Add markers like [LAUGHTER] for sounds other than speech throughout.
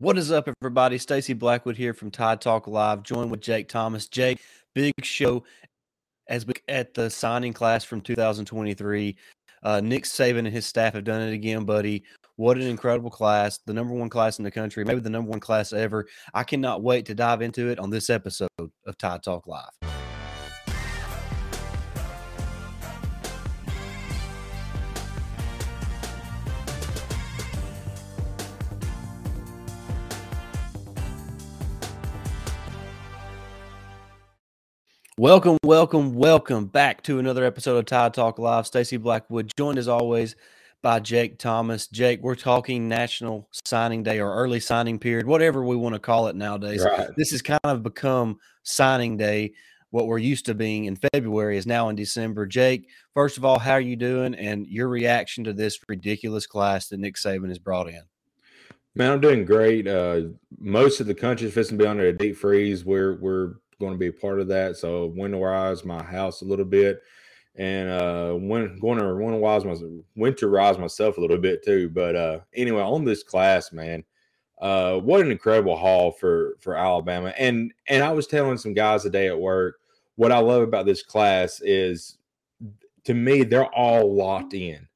What is up, everybody? Stacey Blackwood here from Tide Talk Live, joined with Jake Thomas. Jake, big show as we at the signing class from 2023. Uh, Nick Saban and his staff have done it again, buddy. What an incredible class, the number one class in the country, maybe the number one class ever. I cannot wait to dive into it on this episode of Tide Talk Live. Welcome, welcome, welcome back to another episode of Tide Talk Live. Stacey Blackwood, joined as always by Jake Thomas. Jake, we're talking National Signing Day or early signing period, whatever we want to call it nowadays. Right. This has kind of become signing day. What we're used to being in February is now in December. Jake, first of all, how are you doing, and your reaction to this ridiculous class that Nick Saban has brought in? Man, I'm doing great. Uh, most of the country's fixing to be under a deep freeze. We're we're going to be a part of that. So winterize my house a little bit, and uh, when going to winterize my winterize myself a little bit too. But uh, anyway, on this class, man, uh, what an incredible haul for for Alabama. And and I was telling some guys today at work what I love about this class is to me they're all locked in.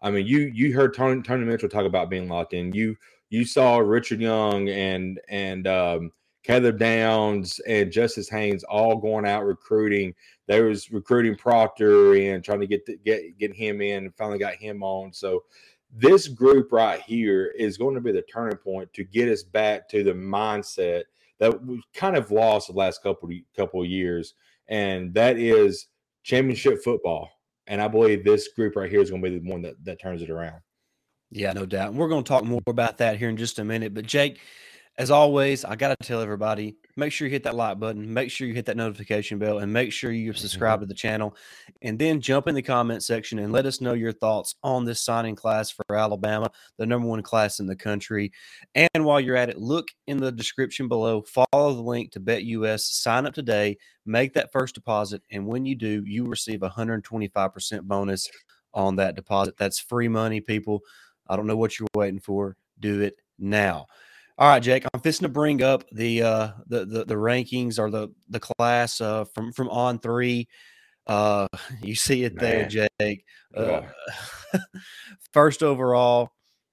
I mean, you you heard Tony, Tony Mitchell talk about being locked in. You you saw Richard Young and and um, Caleb Downs and Justice Haynes all going out recruiting. They was recruiting Proctor and trying to get the, get get him in and finally got him on. So this group right here is going to be the turning point to get us back to the mindset that we kind of lost the last couple couple years, and that is championship football. And I believe this group right here is going to be the one that, that turns it around. Yeah, no doubt. And we're going to talk more about that here in just a minute. But Jake, as always, I got to tell everybody make sure you hit that like button, make sure you hit that notification bell, and make sure you subscribe mm-hmm. to the channel. And then jump in the comment section and let us know your thoughts on this signing class for Alabama, the number one class in the country. And while you're at it, look in the description below, follow the link to BetUS, sign up today, make that first deposit. And when you do, you receive a 125% bonus on that deposit. That's free money, people. I don't know what you're waiting for. Do it now. All right, Jake. I'm fixing to bring up the uh the the, the rankings or the the class uh from from On3. Uh [LAUGHS] you see it there, Jake. Uh, [LAUGHS] first overall,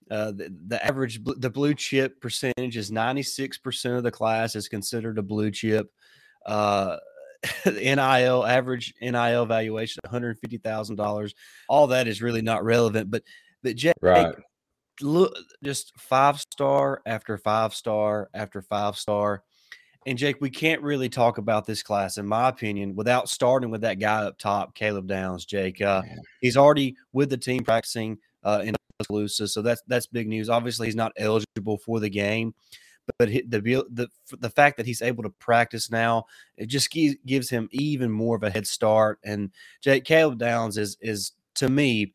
uh the, the average the blue chip percentage is 96% of the class is considered a blue chip. Uh [LAUGHS] NIL average NIL valuation $150,000. All that is really not relevant, but but Jake, right look just five star after five star after five star. And Jake, we can't really talk about this class, in my opinion, without starting with that guy up top, Caleb Downs. Jake, uh, he's already with the team practicing uh, in Tuscaloosa, so that's that's big news. Obviously, he's not eligible for the game, but the the the fact that he's able to practice now, it just gives him even more of a head start. And Jake Caleb Downs is is to me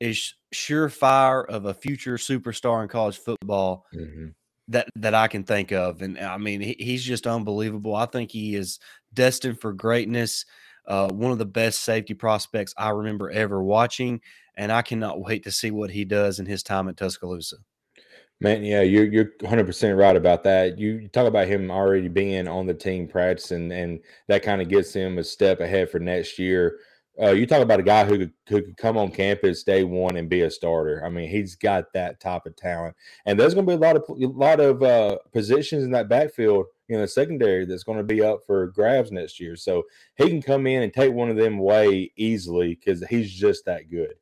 is surefire of a future superstar in college football mm-hmm. that that I can think of. And I mean, he, he's just unbelievable. I think he is destined for greatness. Uh, one of the best safety prospects I remember ever watching, and I cannot wait to see what he does in his time at Tuscaloosa. Man, yeah, you're you're 100 percent right about that. You, you talk about him already being on the team practicing, and that kind of gets him a step ahead for next year. Uh, you talk about a guy who could, who could come on campus day one and be a starter. I mean, he's got that type of talent, and there's going to be a lot of a lot of uh, positions in that backfield, you know, secondary that's going to be up for grabs next year. So he can come in and take one of them away easily because he's just that good.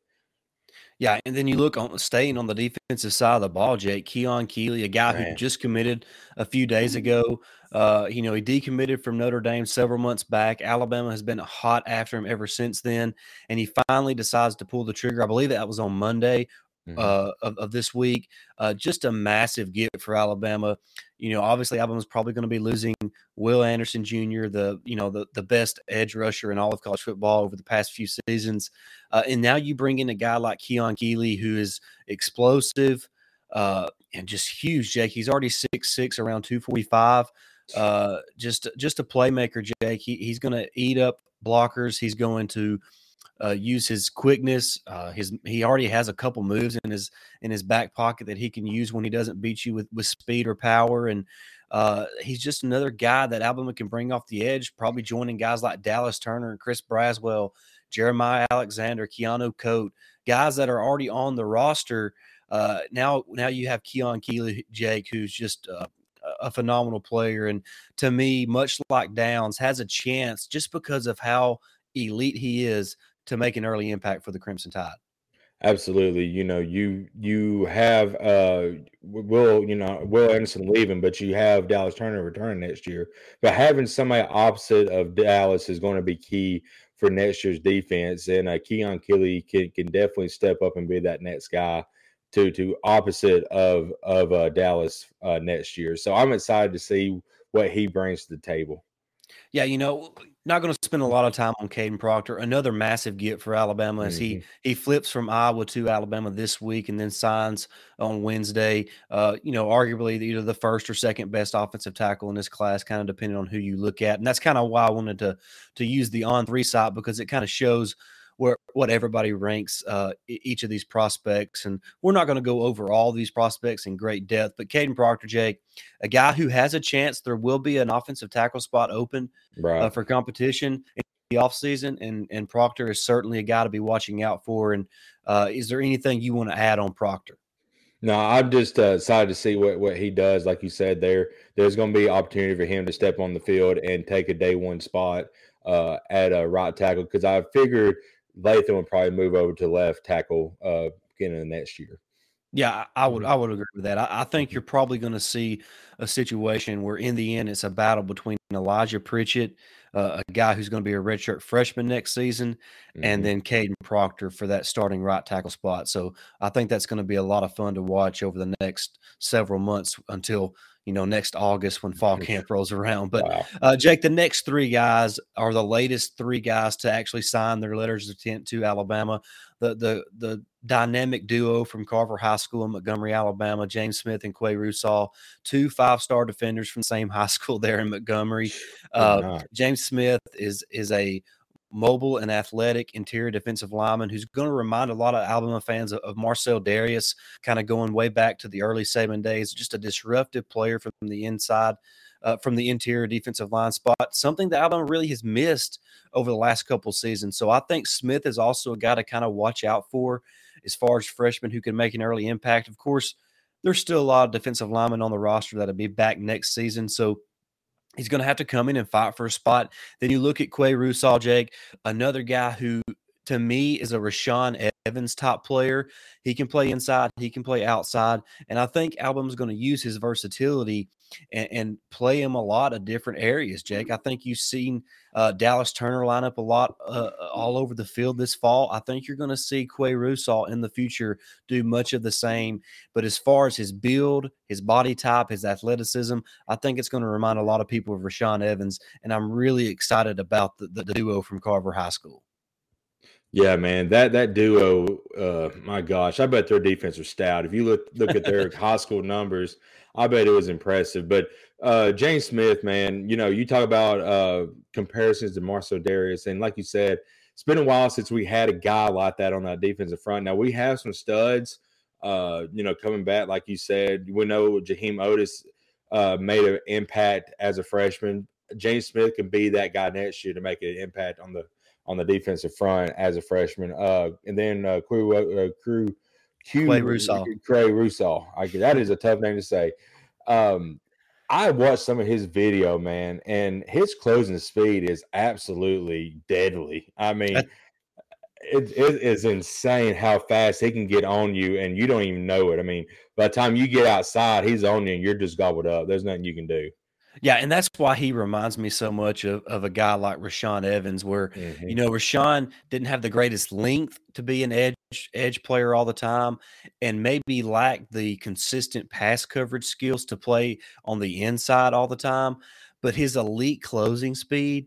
Yeah, and then you look on staying on the defensive side of the ball, Jake Keon Keeley, a guy Man. who just committed a few days ago. Uh, you know, he decommitted from Notre Dame several months back. Alabama has been hot after him ever since then, and he finally decides to pull the trigger. I believe that was on Monday mm-hmm. uh, of, of this week. Uh, just a massive gift for Alabama. You know, obviously Alabama's probably going to be losing Will Anderson Jr., the you know the the best edge rusher in all of college football over the past few seasons, uh, and now you bring in a guy like Keon Keeley who is explosive uh, and just huge. Jake, he's already six six, around two forty five. Uh, just just a playmaker, Jake. He, he's going to eat up blockers. He's going to uh, use his quickness. Uh, his he already has a couple moves in his in his back pocket that he can use when he doesn't beat you with with speed or power. And uh, he's just another guy that Alabama can bring off the edge. Probably joining guys like Dallas Turner and Chris Braswell, Jeremiah Alexander, Keanu Koht, guys that are already on the roster. Uh, now, now you have Keon Keeley, Jake, who's just uh, a phenomenal player, and to me, much like Downs, has a chance just because of how elite he is to make an early impact for the Crimson Tide. Absolutely. You know, you you have uh Will, you know, Will Anderson leaving, but you have Dallas Turner returning next year. But having somebody opposite of Dallas is going to be key for next year's defense. And uh, Keon Keeley can, can definitely step up and be that next guy to to opposite of of uh, Dallas uh, next year. So I'm excited to see what he brings to the table. Yeah, you know, not going to spend a lot of time on Kadyn Proctor. Another massive get for Alabama as mm-hmm. he he flips from Iowa to Alabama this week and then signs on Wednesday. Uh, you know, arguably either the first or second best offensive tackle in this class, kind of depending on who you look at. And that's kind of why I wanted to to use the On3 site because it kind of shows where what everybody ranks uh, each of these prospects. And we're not going to go over all these prospects in great depth, but Kadyn Proctor, Jake, a guy who has a chance. There will be an offensive tackle spot open right. uh, for competition in the offseason, and and Proctor is certainly a guy to be watching out for. And uh, is there anything you want to add on Proctor? No, I'm just uh, excited to see what, what he does. Like you said, there there's going to be opportunity for him to step on the field and take a day one spot uh, at a right tackle because I figured Latham would probably move over to left tackle uh, beginning of next year. Yeah, I would mm-hmm. I would agree with that. I, I think you're probably going to see a situation where in the end it's a battle between Elijah Pritchett, uh, a guy who's going to be a redshirt freshman next season, mm-hmm. and then Kadyn Proctor for that starting right tackle spot. So I think that's going to be a lot of fun to watch over the next several months until you know, next August when fall camp rolls around. But wow. uh, Jake, the next three guys are the latest three guys to actually sign their letters of intent to Alabama. The the the dynamic duo from Carver High School in Montgomery, Alabama, James Smith and Qua Russaw, two five star defenders from the same high [LAUGHS] school there in Montgomery. Uh, James Smith is is a mobile and athletic interior defensive lineman who's going to remind a lot of Alabama fans of, of Marcell Dareus, kind of going way back to the early Saban days. Just a disruptive player from the inside, uh, from the interior defensive line spot, something that Alabama really has missed over the last couple seasons. So I think Smith is also a guy to kind of watch out for as far as freshmen who can make an early impact. Of course, there's still a lot of defensive linemen on the roster that'll be back next season. So He's going to have to come in and fight for a spot. Then you look at Qua Russaw, Jake, another guy who to me is a Rashaan Evans top player. He can play inside, he can play outside, and I think Alabama's going to use his versatility and, and, play him a lot of different areas. Jake, I think you've seen uh, Dallas Turner line up a lot uh, all over the field this fall. I think you're going to see Qua Russaw in the future do much of the same. But as far as his build, his body type, his athleticism, I think it's going to remind a lot of people of Rashaan Evans, and I'm really excited about the, the duo from Carver High School. Yeah, man, that that duo, uh, my gosh, I bet their defense was stout. If you look look at their [LAUGHS] high school numbers, I bet it was impressive. But uh, James Smith, man, you know, you talk about uh, comparisons to Marcell Dareus, and like you said, it's been a while since we had a guy like that on that defensive front. Now we have some studs, uh, you know, coming back. Like you said, we know Jaheim Oatis uh, made an impact as a freshman. James Smith can be that guy next year to make an impact on the on the defensive front as a freshman. Uh, and then uh, Crew, uh, Crew, Q, Clay Russaw. Cray Russaw. I, that is a tough name to say. Um, I watched some of his video, man, and his closing speed is absolutely deadly. I mean, it, it is insane how fast he can get on you, and you don't even know it. I mean, by the time you get outside, he's on you, and you're just gobbled up. There's nothing you can do. Yeah, and that's why he reminds me so much of, of a guy like Rashaan Evans, where mm-hmm. you know Rashaan didn't have the greatest length to be an edge edge player all the time, and maybe lacked the consistent pass coverage skills to play on the inside all the time. But his elite closing speed,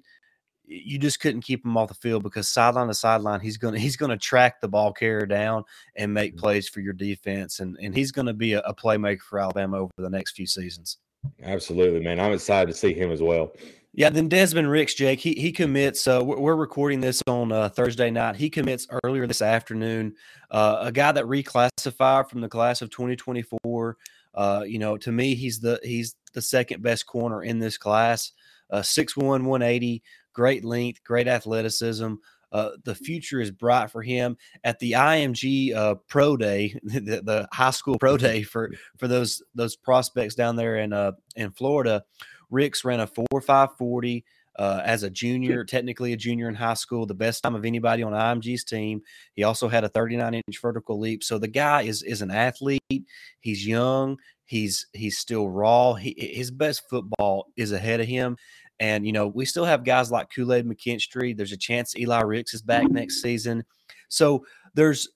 you just couldn't keep him off the field because sideline to sideline, he's gonna he's gonna track the ball carrier down and make mm-hmm. plays for your defense, and and he's gonna be a, a playmaker for Alabama over the next few seasons. Absolutely, man. I'm excited to see him as well. Yeah, then Desmond Ricks, Jake, he he commits. Uh, we're recording this on uh, Thursday night. He commits earlier this afternoon. Uh, a guy that reclassified from the class of 2024. Uh, you know, to me, he's the he's the second best corner in this class. Uh, 6'1", 180, great length, great athleticism. Uh, the future is bright for him at the IMG uh, Pro Day, [LAUGHS] the, the, high school pro day for for those those prospects down there in uh, in Florida. Ricks ran a four five forty uh, as a junior, technically a junior in high school, the best time of anybody on IMG's team. He also had a 39 inch vertical leap. So the guy is is an athlete. He's young. He's he's still raw. He, his best football is ahead of him. And, you know, we still have guys like Kool Aid McKinstry. There's a chance Eli Ricks is back next season. So there's,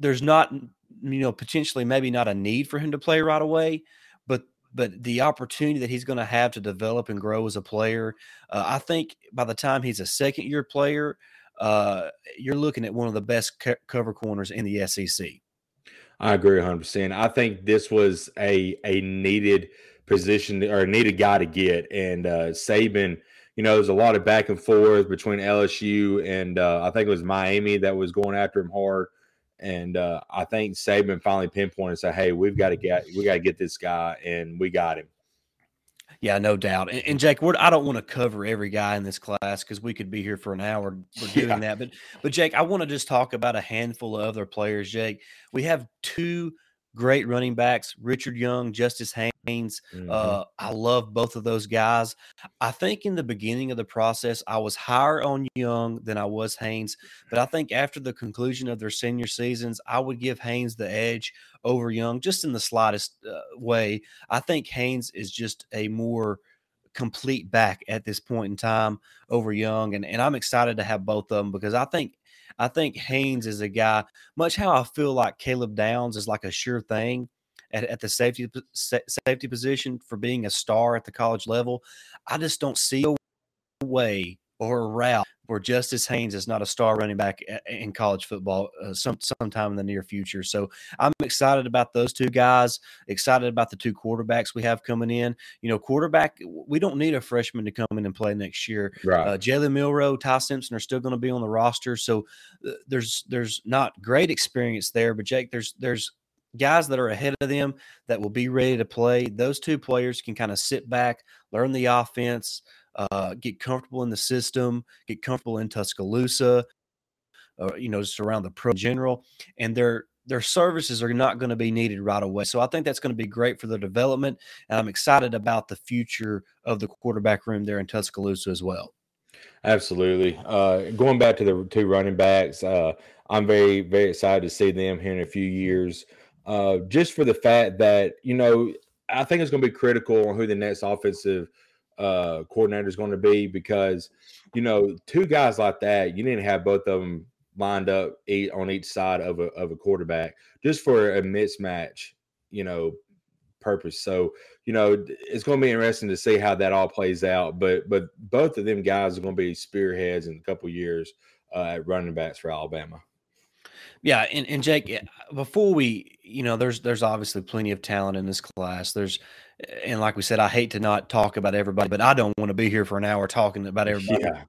there's not, you know, potentially maybe not a need for him to play right away, but, but the opportunity that he's going to have to develop and grow as a player, uh, I think by the time he's a second year player, uh, you're looking at one of the best cover corners in the SEC. I agree 100%. I think this was a a needed position or need a guy to get. And uh, Saban, you know, there's a lot of back and forth between LSU and uh, I think it was Miami that was going after him hard. And uh, I think Saban finally pinpointed and said, "Hey, we've got to get we got to get this guy, and we got him." Yeah, no doubt. And, and Jake, I don't want to cover every guy in this class because we could be here for an hour for [LAUGHS] doing yeah. that. But but Jake, I want to just talk about a handful of other players. Jake, we have two great running backs, Richard Young, Justice Haynes. Mm-hmm. Uh, I love both of those guys. I think in the beginning of the process, I was higher on Young than I was Haynes, but I think after the conclusion of their senior seasons, I would give Haynes the edge over Young just in the slightest uh, way. I think Haynes is just a more complete back at this point in time over Young. And, and I'm excited to have both of them because I think I think Haynes is a guy, much how I feel like Caleb Downs is like a sure thing at, at the safety safety position for being a star at the college level. I just don't see a way or a route where Justice Haynes is not a star running back in college football uh, some sometime in the near future. So I'm excited about those two guys. Excited about the two quarterbacks we have coming in. You know, quarterback we don't need a freshman to come in and play next year. Right. Uh, Jalen Milroe, Ty Simpson are still going to be on the roster. So uh, there's there's not great experience there, but Jake, there's there's guys that are ahead of them that will be ready to play. Those two players can kind of sit back, learn the offense uh, get comfortable in the system, get comfortable in Tuscaloosa, uh, you know, just around the pro general, and their their services are not going to be needed right away. So I think that's going to be great for their development, and I'm excited about the future of the quarterback room there in Tuscaloosa as well. Absolutely. Uh, going back to the two running backs, uh, I'm very very excited to see them here in a few years. Uh, just for the fact that you know, I think it's going to be critical on who the next offensive uh, coordinator is going to be because you know two guys like that you to have both of them lined up eight on each side of a of a quarterback just for a mismatch you know purpose so you know it's going to be interesting to see how that all plays out but but both of them guys are going to be spearheads in a couple years uh, at running backs for alabama yeah, and, and Jake, before we, you know, there's there's obviously plenty of talent in this class. There's, and like we said, I hate to not talk about everybody, but I don't want to be here for an hour talking about everybody. Yeah.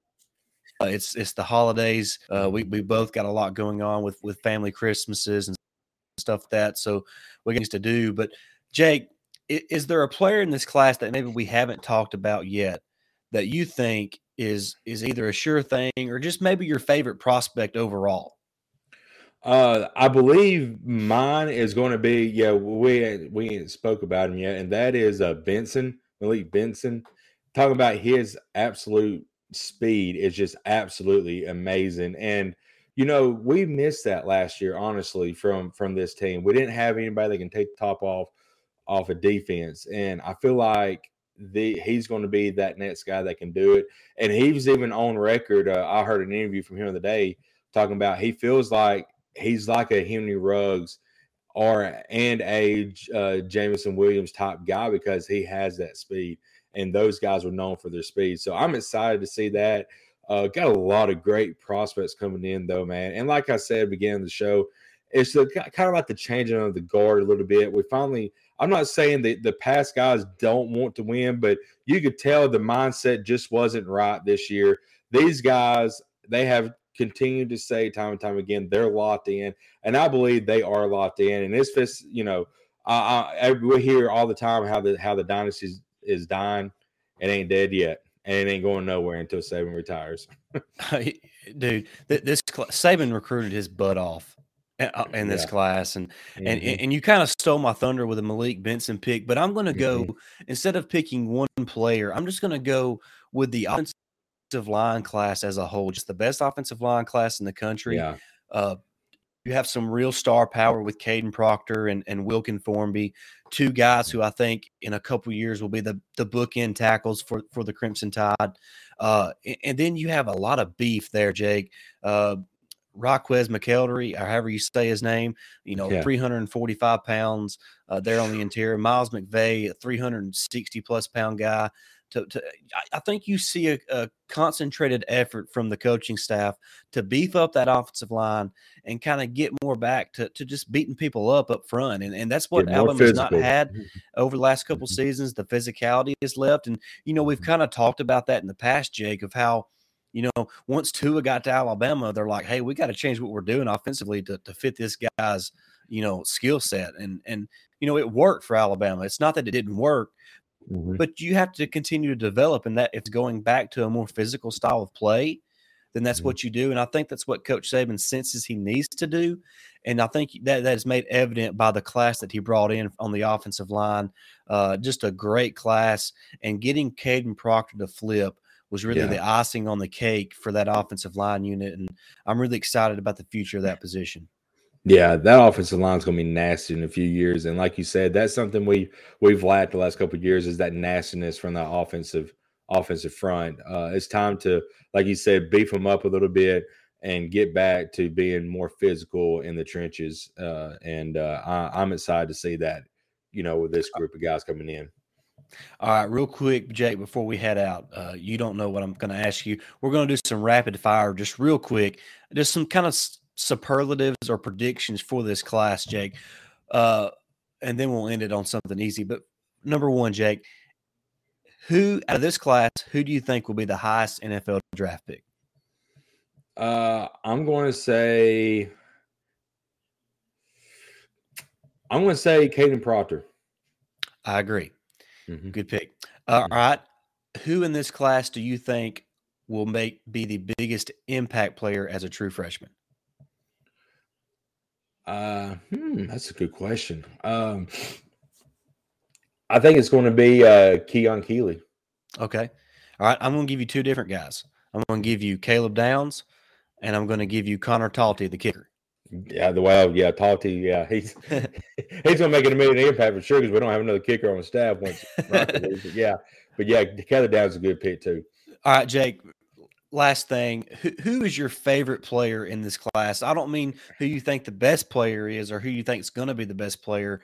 Uh, it's it's the holidays. Uh, we we both got a lot going on with with family Christmases and stuff like that. So we got things to do. But Jake, is, is there a player in this class that maybe we haven't talked about yet that you think is is either a sure thing or just maybe your favorite prospect overall? Uh, I believe mine is going to be yeah. We we ain't spoke about him yet, and that is uh Benson Malik Benson. Talking about his absolute speed is just absolutely amazing, and you know we missed that last year. Honestly, from from this team, we didn't have anybody that can take the top off off a of defense, and I feel like the he's going to be that next guy that can do it. And he was even on record. Uh, I heard an interview from him the day talking about he feels like he's like a Henry Ruggs or and a uh, Jameson Williams type guy because he has that speed, and those guys were known for their speed. So I'm excited to see that. Uh, got a lot of great prospects coming in though, man. And like I said, beginning of the show, it's the, kind of like the changing of the guard a little bit. We finally, I'm not saying that the past guys don't want to win, but you could tell the mindset just wasn't right this year. These guys, they have continued to say time and time again they're locked in, and I believe they are locked in. And this fits, you know, I, I, we hear all the time how the how the dynasty is, is dying. It ain't dead yet, and it ain't going nowhere until Saban retires. [LAUGHS] Dude, this Saban recruited his butt off uh, in this yeah. class, and mm-hmm. and and you kind of stole my thunder with a Malik Benson pick. But I'm going to go mm-hmm. instead of picking one player, I'm just going to go with the offensive line class as a whole, just the best offensive line class in the country. Yeah. Uh, you have some real star power with Kadyn Proctor and, and Wilkin Formby, two guys who I think in a couple years will be the the bookend tackles for for the Crimson Tide. Uh, and then you have a lot of beef there, Jake. Uh, Raquez McElderry, or however you say his name, you know, yeah. 345 pounds uh, there on the interior. Miles McVay, a 360 plus pound guy to, to I think you see a, a, concentrated effort from the coaching staff to beef up that offensive line and kind of get more back to, to just beating people up up front. And, and that's what Alabama's not had mm-hmm. over the last couple mm-hmm. seasons. The physicality is left. And, you know, we've kind of talked about that in the past, Jake, of how, you know, once Tua got to Alabama, they're like, hey, we got to change what we're doing offensively to, to fit this guy's, you know, skill set. And, and, you know, it worked for Alabama. It's not that it didn't work, Mm-hmm. But you have to continue to develop, and that if going back to a more physical style of play, then that's mm-hmm. what you do. And I think that's what Coach Saban senses he needs to do. And I think that that is made evident by the class that he brought in on the offensive line. Uh, just a great class, and getting Kadyn Proctor to flip was really yeah. the icing on the cake for that offensive line unit. And I'm really excited about the future of that position. Yeah, that offensive line is going to be nasty in a few years, and like you said, that's something we we've lacked the last couple of years is that nastiness from the offensive offensive front. Uh, it's time to, like you said, beef them up a little bit and get back to being more physical in the trenches. Uh, and uh, I, am excited to see that, you know, with this uh group of guys coming in. All right, real quick, Jake, before we head out, uh, you don't know what I'm going to ask you. We're going to do some rapid fire, just real quick, just some kind of superlatives or predictions for this class, Jake. Uh, and then we'll end it on something easy. But number one, Jake, who out of this class, who do you think will be the highest NFL draft pick? Uh, I'm going to say, I'm going to say Kadyn Proctor. I agree. Mm-hmm. Good pick. Mm-hmm. All right, who in this class do you think will make be the biggest impact player as a true freshman? Uh, hmm, that's a good question. Um, I think it's going to be uh, Keon Keeley. Okay. All right. I'm going to give you two different guys. I'm going to give you Caleb Downs, and I'm going to give you Conor Talty, the kicker. Yeah, the well, yeah, Talty, yeah, he's [LAUGHS] he's going to make an immediate impact for sure because we don't have another kicker on the staff once. [LAUGHS] yeah, but yeah, Caleb Downs is a good pick too. All right, Jake last thing, who, who is your favorite player in this class? I don't mean who you think the best player is or who you think is going to be the best player.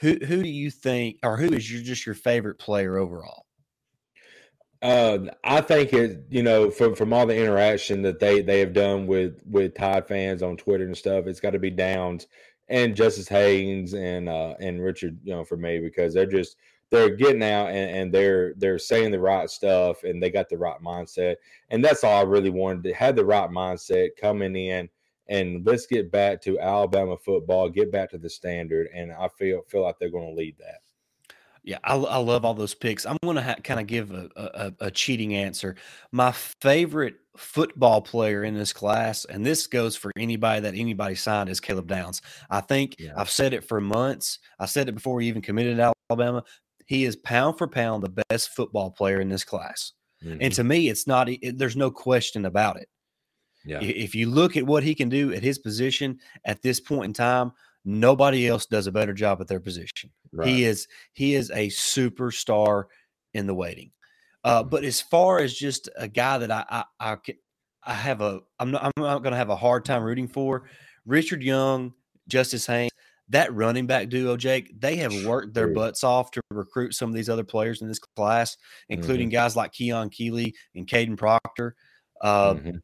Who who do you think, or who is your just your favorite player overall? Uh, I think it, you know, from from all the interaction that they they have done with with Tide fans on Twitter and stuff, it's got to be Downs and Justice Haynes and uh and Richard, you know, for me because they're just they're getting out and, and, they're they're saying the right stuff and they got the right mindset and that's all i really wanted to have the right mindset coming in and let's get back to alabama football get back to the standard and i feel feel like they're going to lead that yeah, I, I love all those picks. I'm going to ha- kind of give a, a, a, cheating answer. My favorite football player in this class, and this goes for anybody that anybody signed, is Caleb Downs. I think yeah. I've said it for months. I said it before he even committed to Alabama. He is pound for pound the best football player in this class. Mm-hmm. And to me, it's not, it, there's no question about it. Yeah. If you look at what he can do at his position at this point in time, nobody else does a better job at their position. Right. He is he is a superstar in the waiting. Uh, mm-hmm. but as far as just a guy that I I I, I have a I'm not I'm not going to have a hard time rooting for Richard Young, Justice Haynes that running back duo, Jake, they have worked their butts off to recruit some of these other players in this class, including mm-hmm. guys like Keon Keeley and Kadyn Proctor. Uh, mm-hmm.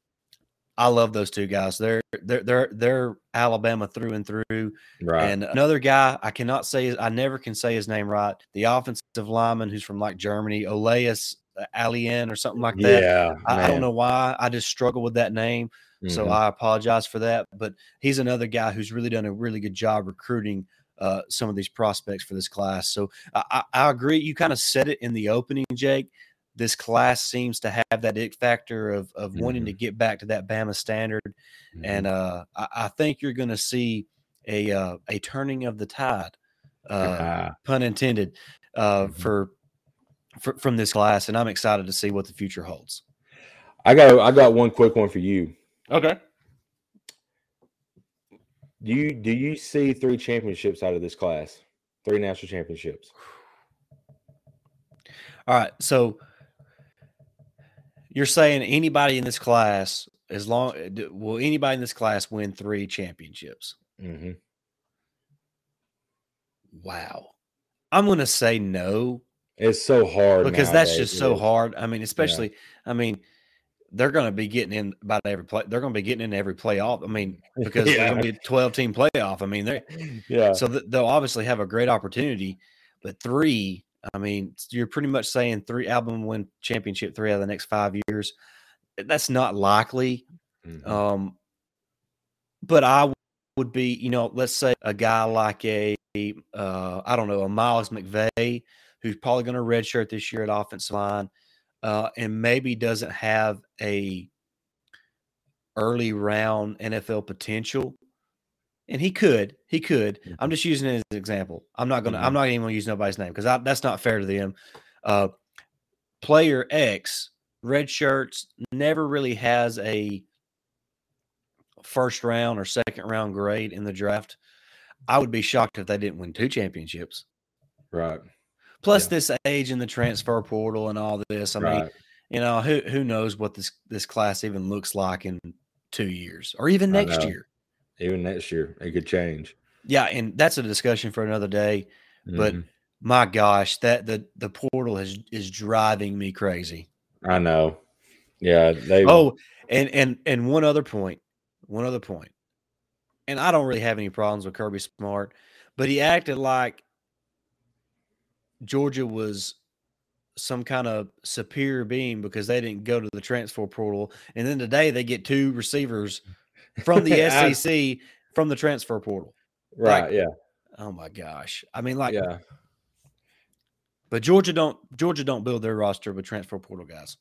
I love those two guys. They're they're they're they're Alabama through and through. Right. And another guy, I cannot say I never can say his name right. The offensive lineman who's from like Germany, Oleas Alien or something like that. yeah. I, I don't know why. I just struggle with that name. So Mhm. I apologize for that. But he's another guy who's really done a really good job recruiting uh, some of these prospects for this class. So I, I, agree. You kind of said it in the opening, Jake. This class seems to have that it factor of of wanting to get back to that Bama standard, Mhm. and uh, I, I think you're going to see a uh, a turning of the tide, uh, Ah, pun intended, uh, Mhm. for, for from this class, and I'm excited to see what the future holds. I got I got one quick one for you. Okay. Do you do you see three championships out of this class? Three national championships. All right. So you're saying anybody in this class, as long will anybody in this class win three championships? hmm Wow. I'm going to say no It's so hard because that's just so is. hard. I mean, especially, I mean, they're going to be getting in about every play. They're going to be getting in every playoff. I mean, [LAUGHS] because Yeah. going to be a 12 team playoff. I mean, they Yeah. so th- they'll obviously have a great opportunity. But three, I mean, you're pretty much saying three album win championship three out of the next five years. That's not likely. Mhm. Um, but I would be, you know, let's say a guy like a, uh, I don't know, a Miles McVay, who's probably going to redshirt this year at offensive line, uh, and maybe doesn't have a early round NFL potential. And he could, he could. I'm just using it as an example. I'm not gonna, I'm Mhm. not even gonna use nobody's name because that's not fair to them. Uh, player X, red shirts, never really has a first round or second round grade in the draft. I would be shocked if they didn't win two championships. Right. Plus Yeah. this age in the transfer portal and all this. I mean, you know, who who knows what this this class even looks like in two years or even next year. Even next year, it could change. Yeah, and that's a discussion for another day. But Mhm. my gosh, that the the portal is is driving me crazy. I know. Yeah. They. Oh, and and and one other point. one other point, and I don't really have any problems with Kirby Smart, but he acted like Georgia was some kind of superior being because they didn't go to the transfer portal, and then today they get two receivers from the [LAUGHS] SEC from the transfer portal. right. like- yeah. Oh my gosh! I mean, like, Yeah. but Georgia don't Georgia don't build their roster with transfer portal guys.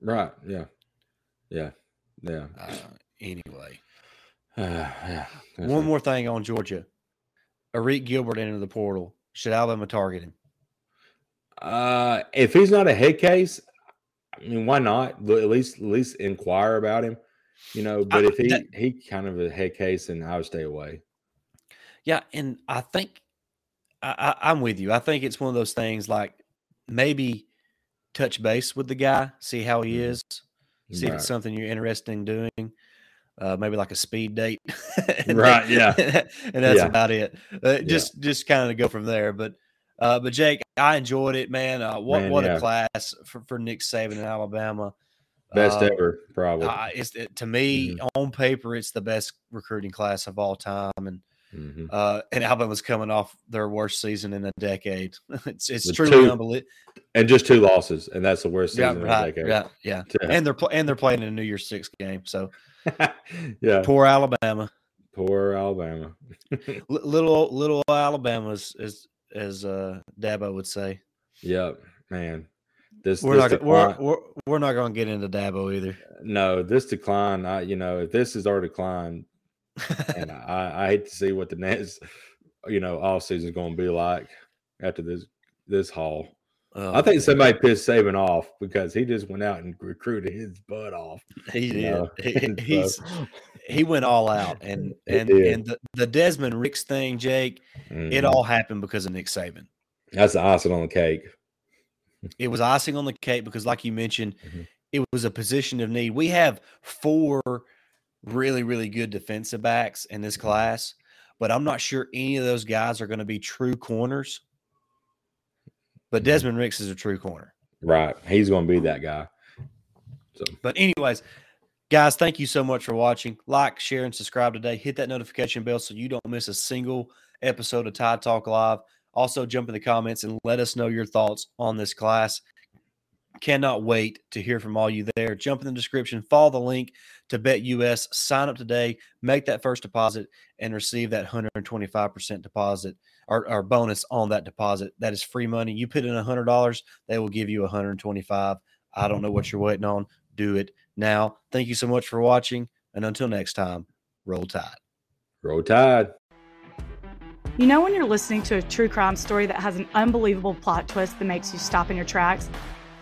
Right. Yeah. Yeah. Yeah. Uh, anyway. [SIGHS] yeah. One more thing on Georgia. Arik Gilbert entered the portal. Should Alabama target him? Uh, if he's not a head case, I mean, why not? At least, at least inquire about him. You know, but I- if he that- he kind of a head case, then I would stay away. Yeah, and I think I, I, I'm with you. I think it's one of those things like maybe touch base with the guy, see how he Mhm. is, see if it's something you're interested in doing. Uh, maybe like a speed date, [LAUGHS] Right, yeah. [LAUGHS] and that's Yeah. about it. Uh, just just kind of go from there. But uh, but Jake, I enjoyed it, man. Uh, what Man, what yeah. a class for, for Nick Saban in Alabama. Best Uh, ever, probably. Uh, it's it, to me Mm-hmm. on paper, it's the best recruiting class of all time, and Mhm. uh, and Alabama's coming off their worst season in a decade. [LAUGHS] it's it's The truly two- unbelievable. And just two losses, and that's the worst Yeah, season in a right, decade. yeah, yeah. [LAUGHS] Yeah. And they're pl- and they're playing in a New Year's Six game. So [LAUGHS] yeah. poor Alabama, Poor Alabama. Little little Alabama's as as uh, Dabo would say. Yep, man. This We're this not gonna- we're, we're we're not going to get into Dabo either. no, this decline. I you know if this is our decline, and [LAUGHS] I, I hate to see what the next you know all season is going to be like after this this haul. I think man. somebody pissed Saban off because he just went out and recruited his butt off. [LAUGHS] he did. know? He- [LAUGHS] he's he went all out, and [LAUGHS] and and the, the Desmond Ricks thing, Jake. It Mhm. all happened because of Nick Saban. that's the icing on the cake. It was icing on the cake because, like you mentioned, Mhm. it was a position of need. We have four really, really good defensive backs in this class, but I'm not sure any of those guys are going to be true corners. But Mhm. Desmond Ricks is a true corner. Right, he's going to be that guy. So But anyways, Guys, thank you so much for watching. Like, share, and subscribe today. Hit that notification bell so you don't miss a single episode of Tide Talk Live. Also, jump in the comments and let us know your thoughts on this class. Cannot wait to hear from all you there. Jump in the description, follow the link to BetUS, sign up today, make that first deposit, and receive that 125% deposit or, or bonus on that deposit. That is free money. You put in $100, they will give you 125 I don't know what you're waiting on. Do it now. Thank you so much for watching. And until next time, roll tide. Roll tide. You know, when you're listening to a true crime story that has an unbelievable plot twist that makes you stop in your tracks?